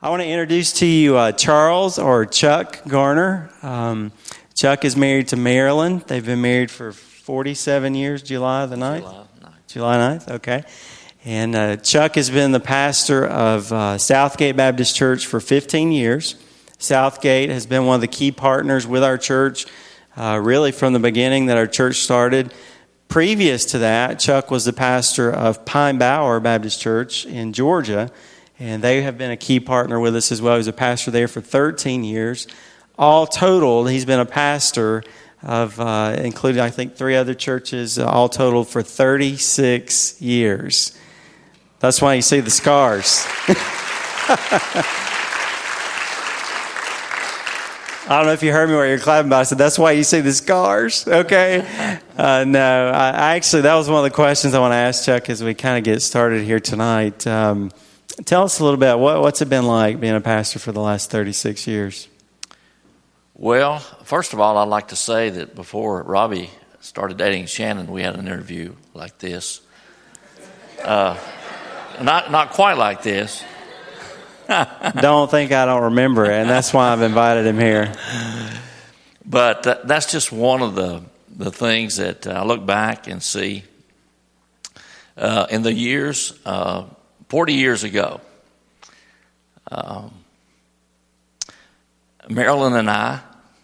I want to introduce to you uh, Charles or Chuck Garner. Um, Chuck is married to Marilyn. They've been married for 47 years, July the 9th? July 9th. July 9th, okay. And uh, Chuck has been the pastor of uh, Southgate Baptist Church for 15 years. Southgate has been one of the key partners with our church, uh, really from the beginning that our church started. Previous to that, Chuck was the pastor of Pine Bower Baptist Church in Georgia, and they have been a key partner with us as well. He was a pastor there for 13 years. All totaled, he's been a pastor of, uh, including I think three other churches, uh, all totaled for 36 years. That's why you see the scars. I don't know if you heard me while you're clapping, but I said that's why you see the scars. Okay, uh, no, I, I, actually that was one of the questions I want to ask Chuck as we kind of get started here tonight. Um, tell us a little bit what, what's it been like being a pastor for the last 36 years. Well, first of all, I'd like to say that before Robbie started dating Shannon, we had an interview like this. Uh, not not quite like this. don't think I don't remember it, and that's why I've invited him here. But uh, that's just one of the the things that I look back and see. Uh, in the years, uh, 40 years ago, um, Marilyn and I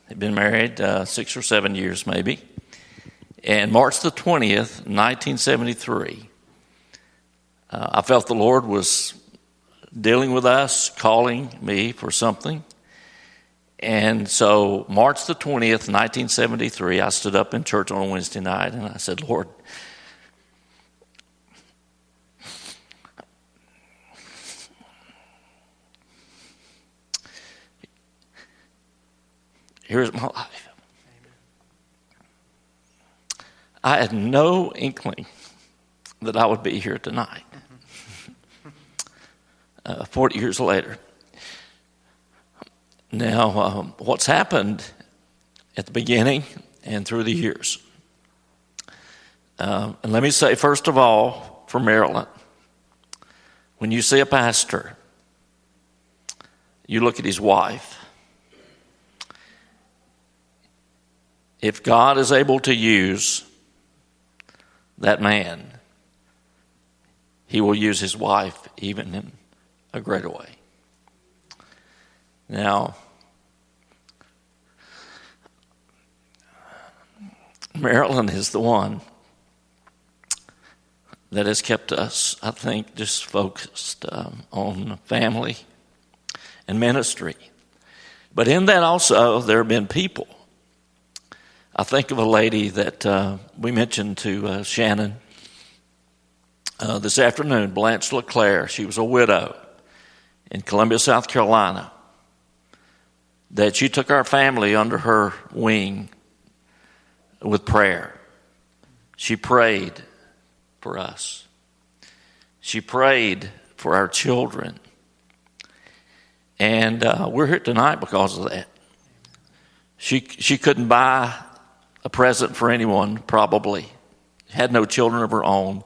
had been married uh, six or seven years, maybe. And March the 20th, 1973, uh, I felt the Lord was dealing with us, calling me for something. And so, March the 20th, 1973, I stood up in church on a Wednesday night and I said, Lord, here's my life. I had no inkling that I would be here tonight uh, 40 years later. Now, um, what's happened at the beginning and through the years? Uh, and let me say, first of all, for Marilyn, when you see a pastor, you look at his wife. If God is able to use that man, he will use his wife even in a greater way. Now, Marilyn is the one that has kept us, I think, just focused um, on family and ministry. But in that also, there have been people. I think of a lady that uh, we mentioned to uh, Shannon uh, this afternoon, Blanche LeClaire. She was a widow in Columbia, South Carolina, that she took our family under her wing with prayer. She prayed for us. She prayed for our children. And uh, we're here tonight because of that. She, she couldn't buy a present for anyone, probably. Had no children of her own,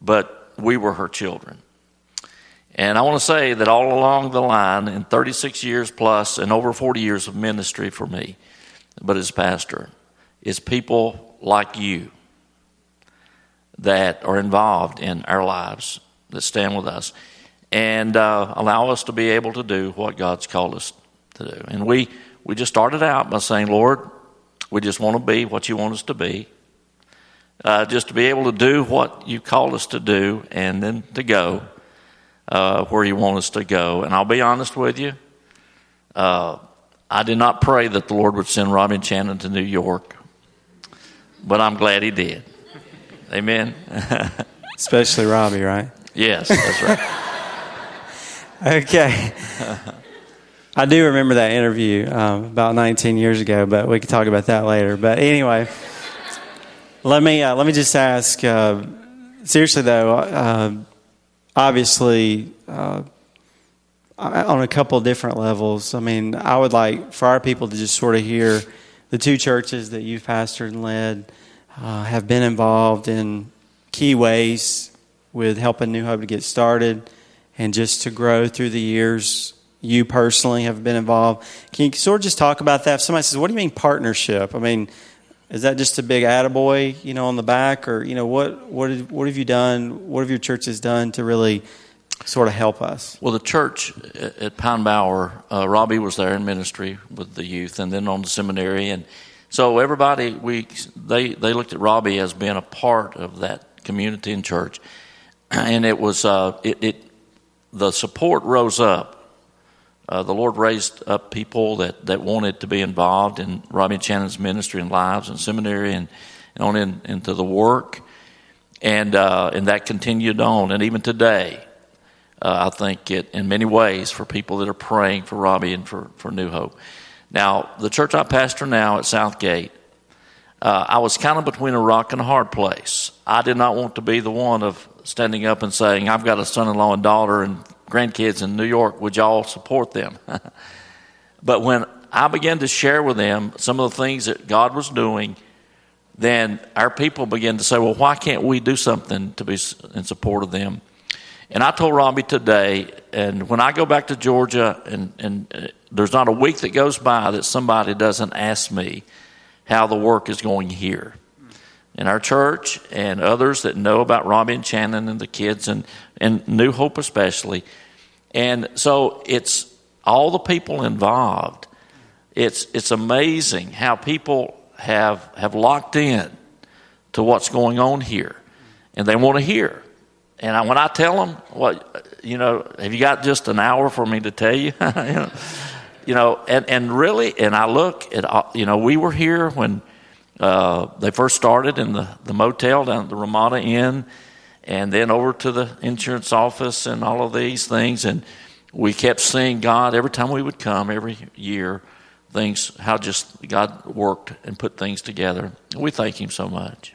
but we were her children. And I want to say that all along the line, in 36 years plus and over 40 years of ministry for me, but as pastor, is people like you that are involved in our lives, that stand with us, and uh, allow us to be able to do what God's called us to do. And we, we just started out by saying, Lord, we just want to be what you want us to be. Uh, just to be able to do what you called us to do and then to go uh, where you want us to go. And I'll be honest with you, uh, I did not pray that the Lord would send Robin Shannon to New York, but I'm glad he did. Amen. Especially Robbie, right? Yes, that's right. okay. I do remember that interview um, about 19 years ago, but we can talk about that later. But anyway, let me uh, let me just ask. Uh, seriously, though, uh, obviously uh, on a couple different levels. I mean, I would like for our people to just sort of hear the two churches that you've pastored and led uh, have been involved in key ways with helping New Hope to get started and just to grow through the years. You personally have been involved. Can you sort of just talk about that? If somebody says, "What do you mean partnership?" I mean, is that just a big attaboy, you know, on the back, or you know, what what what have you done? What have your churches done to really sort of help us? Well, the church at Pine Bower, uh, Robbie was there in ministry with the youth, and then on the seminary, and so everybody we they they looked at Robbie as being a part of that community and church, and it was uh, it, it the support rose up. Uh, the Lord raised up people that, that wanted to be involved in Robbie Shannon's ministry and lives and seminary and, and on in, into the work. And, uh, and that continued on. And even today, uh, I think it in many ways for people that are praying for Robbie and for, for New Hope. Now, the church I pastor now at Southgate, uh, I was kind of between a rock and a hard place. I did not want to be the one of standing up and saying, I've got a son in law and daughter and grandkids in New York. Would y'all support them? but when I began to share with them some of the things that God was doing, then our people began to say, Well, why can't we do something to be in support of them? And I told Robbie today, and when I go back to Georgia, and, and uh, there's not a week that goes by that somebody doesn't ask me how the work is going here in our church and others that know about Robbie and Shannon and the kids and, and New Hope especially. And so it's all the people involved. It's, it's amazing how people have, have locked in to what's going on here and they want to hear. And I, when I tell them, what, you know, have you got just an hour for me to tell you? you know, you know and, and really, and I look at, you know, we were here when uh, they first started in the, the motel down at the Ramada Inn and then over to the insurance office and all of these things. And we kept seeing God every time we would come, every year, things, how just God worked and put things together. We thank Him so much.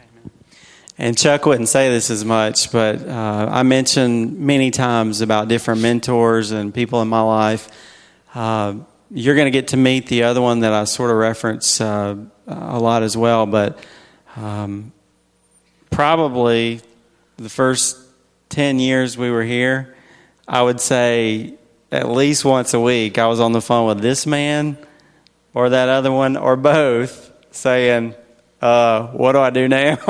And Chuck wouldn't say this as much, but uh, I mentioned many times about different mentors and people in my life. Uh, you're going to get to meet the other one that I sort of reference uh, a lot as well, but um, probably the first 10 years we were here, I would say at least once a week I was on the phone with this man or that other one or both saying, uh, What do I do now?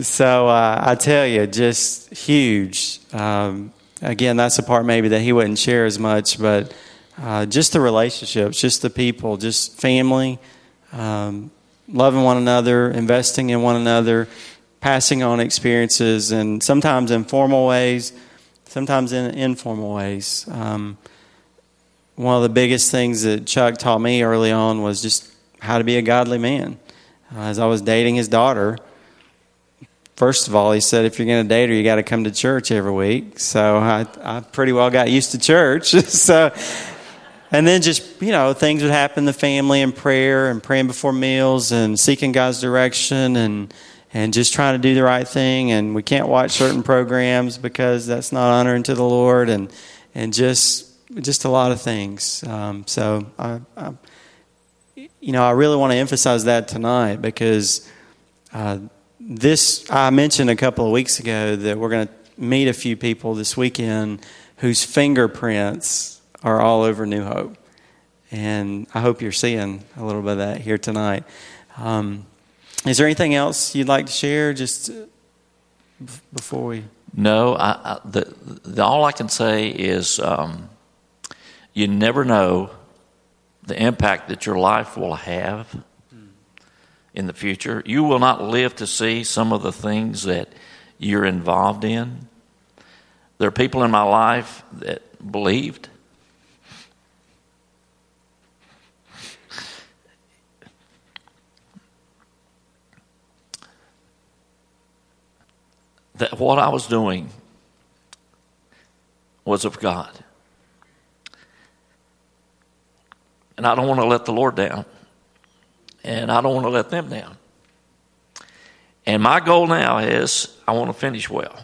so uh, I tell you, just huge. Um, again, that's the part maybe that he wouldn't share as much, but uh, just the relationships, just the people, just family, um, loving one another, investing in one another, passing on experiences, and sometimes in formal ways, sometimes in informal ways. Um, one of the biggest things that Chuck taught me early on was just how to be a godly man. Uh, as I was dating his daughter, first of all, he said, if you're going to date her, you got to come to church every week. So I, I pretty well got used to church. so and then just, you know, things would happen in the family and prayer and praying before meals and seeking God's direction and and just trying to do the right thing and we can't watch certain programs because that's not honoring to the Lord and and just just a lot of things. Um, so I, I, you know, I really want to emphasize that tonight because uh, this I mentioned a couple of weeks ago that we're going to meet a few people this weekend whose fingerprints are all over New Hope. And I hope you're seeing a little bit of that here tonight. Um, is there anything else you'd like to share just before we? No, I, I, the, the, all I can say is um, you never know the impact that your life will have in the future. You will not live to see some of the things that you're involved in. There are people in my life that believed that what I was doing was of God. And I don't want to let the Lord down. And I don't want to let them down. And my goal now is I want to finish well.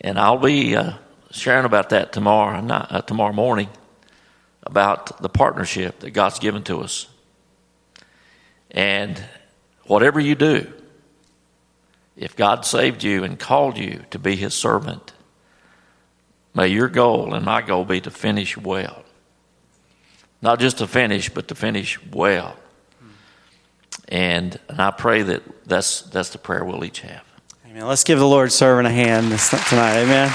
And I'll be uh, sharing about that tomorrow, not, uh, tomorrow morning, about the partnership that God's given to us. And whatever you do, If God saved you and called you to be his servant, may your goal and my goal be to finish well. Not just to finish, but to finish well. And, and I pray that that's, that's the prayer we'll each have. Amen. Let's give the Lord's servant a hand tonight. Amen.